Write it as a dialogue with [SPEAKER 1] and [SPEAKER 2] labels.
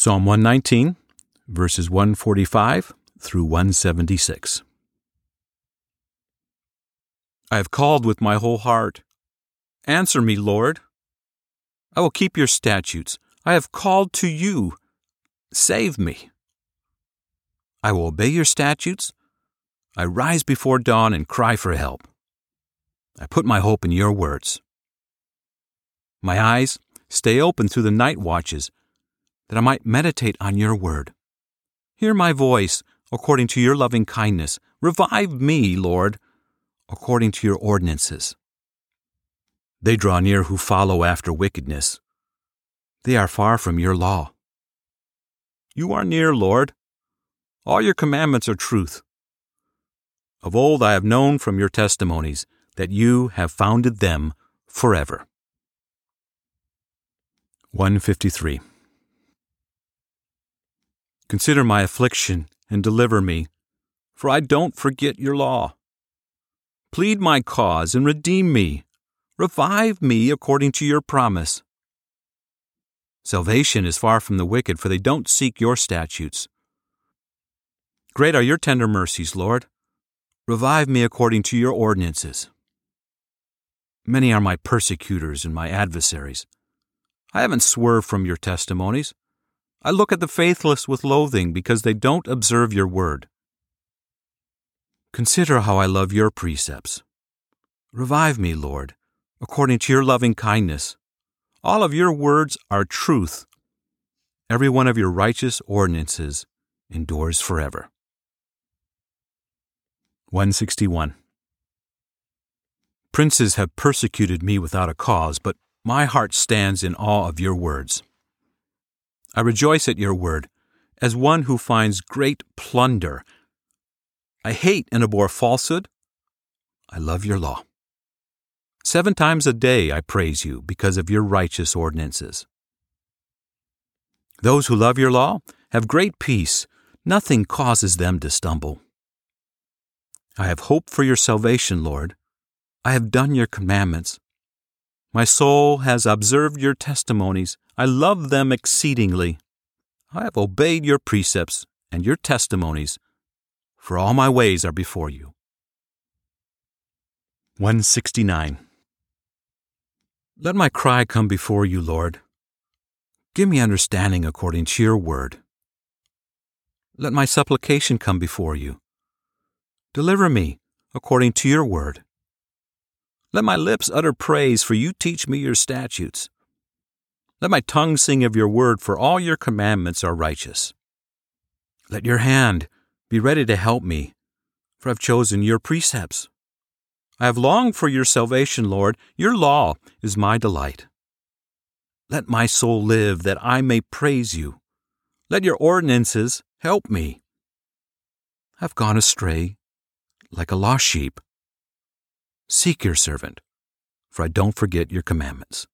[SPEAKER 1] Psalm 119, verses 145 through 176. I have called with my whole heart. Answer me, Lord. I will keep your statutes. I have called to you. Save me. I will obey your statutes. I rise before dawn and cry for help. I put my hope in your words. My eyes stay open through the night watches, that I might meditate on your word. Hear my voice according to your loving kindness. Revive me, Lord, according to your ordinances. They draw near who follow after wickedness. They are far from your law. You are near, Lord. All your commandments are truth. Of old I have known from your testimonies that you have founded them forever. 153. Consider my affliction and deliver me, for I don't forget your law. Plead my cause and redeem me. Revive me according to your promise. Salvation is far from the wicked, for they don't seek your statutes. Great are your tender mercies, Lord. Revive me according to your ordinances. Many are my persecutors and my adversaries. I haven't swerved from your testimonies. I look at the faithless with loathing because they don't observe your word. Consider how I love your precepts. Revive me, Lord, according to your loving kindness. All of your words are truth. Every one of your righteous ordinances endures forever. 161. Princes have persecuted me without a cause, but my heart stands in awe of your words. I rejoice at your word, as one who finds great plunder. I hate and abhor falsehood. I love your law. Seven times a day I praise you because of your righteous ordinances. Those who love your law have great peace. Nothing causes them to stumble. I have hope for your salvation, Lord. I have done your commandments. My soul has observed your testimonies. I love them exceedingly. I have obeyed your precepts and your testimonies, for all my ways are before you. 169. Let my cry come before you, Lord. Give me understanding according to your word. Let my supplication come before you. Deliver me according to your word. Let my lips utter praise, for you teach me your statutes. Let my tongue sing of your word, for all your commandments are righteous. Let your hand be ready to help me, for I've chosen your precepts. I have longed for your salvation, Lord. Your law is my delight. Let my soul live, that I may praise you. Let your ordinances help me. I've gone astray like a lost sheep. Seek your servant, for I don't forget your commandments.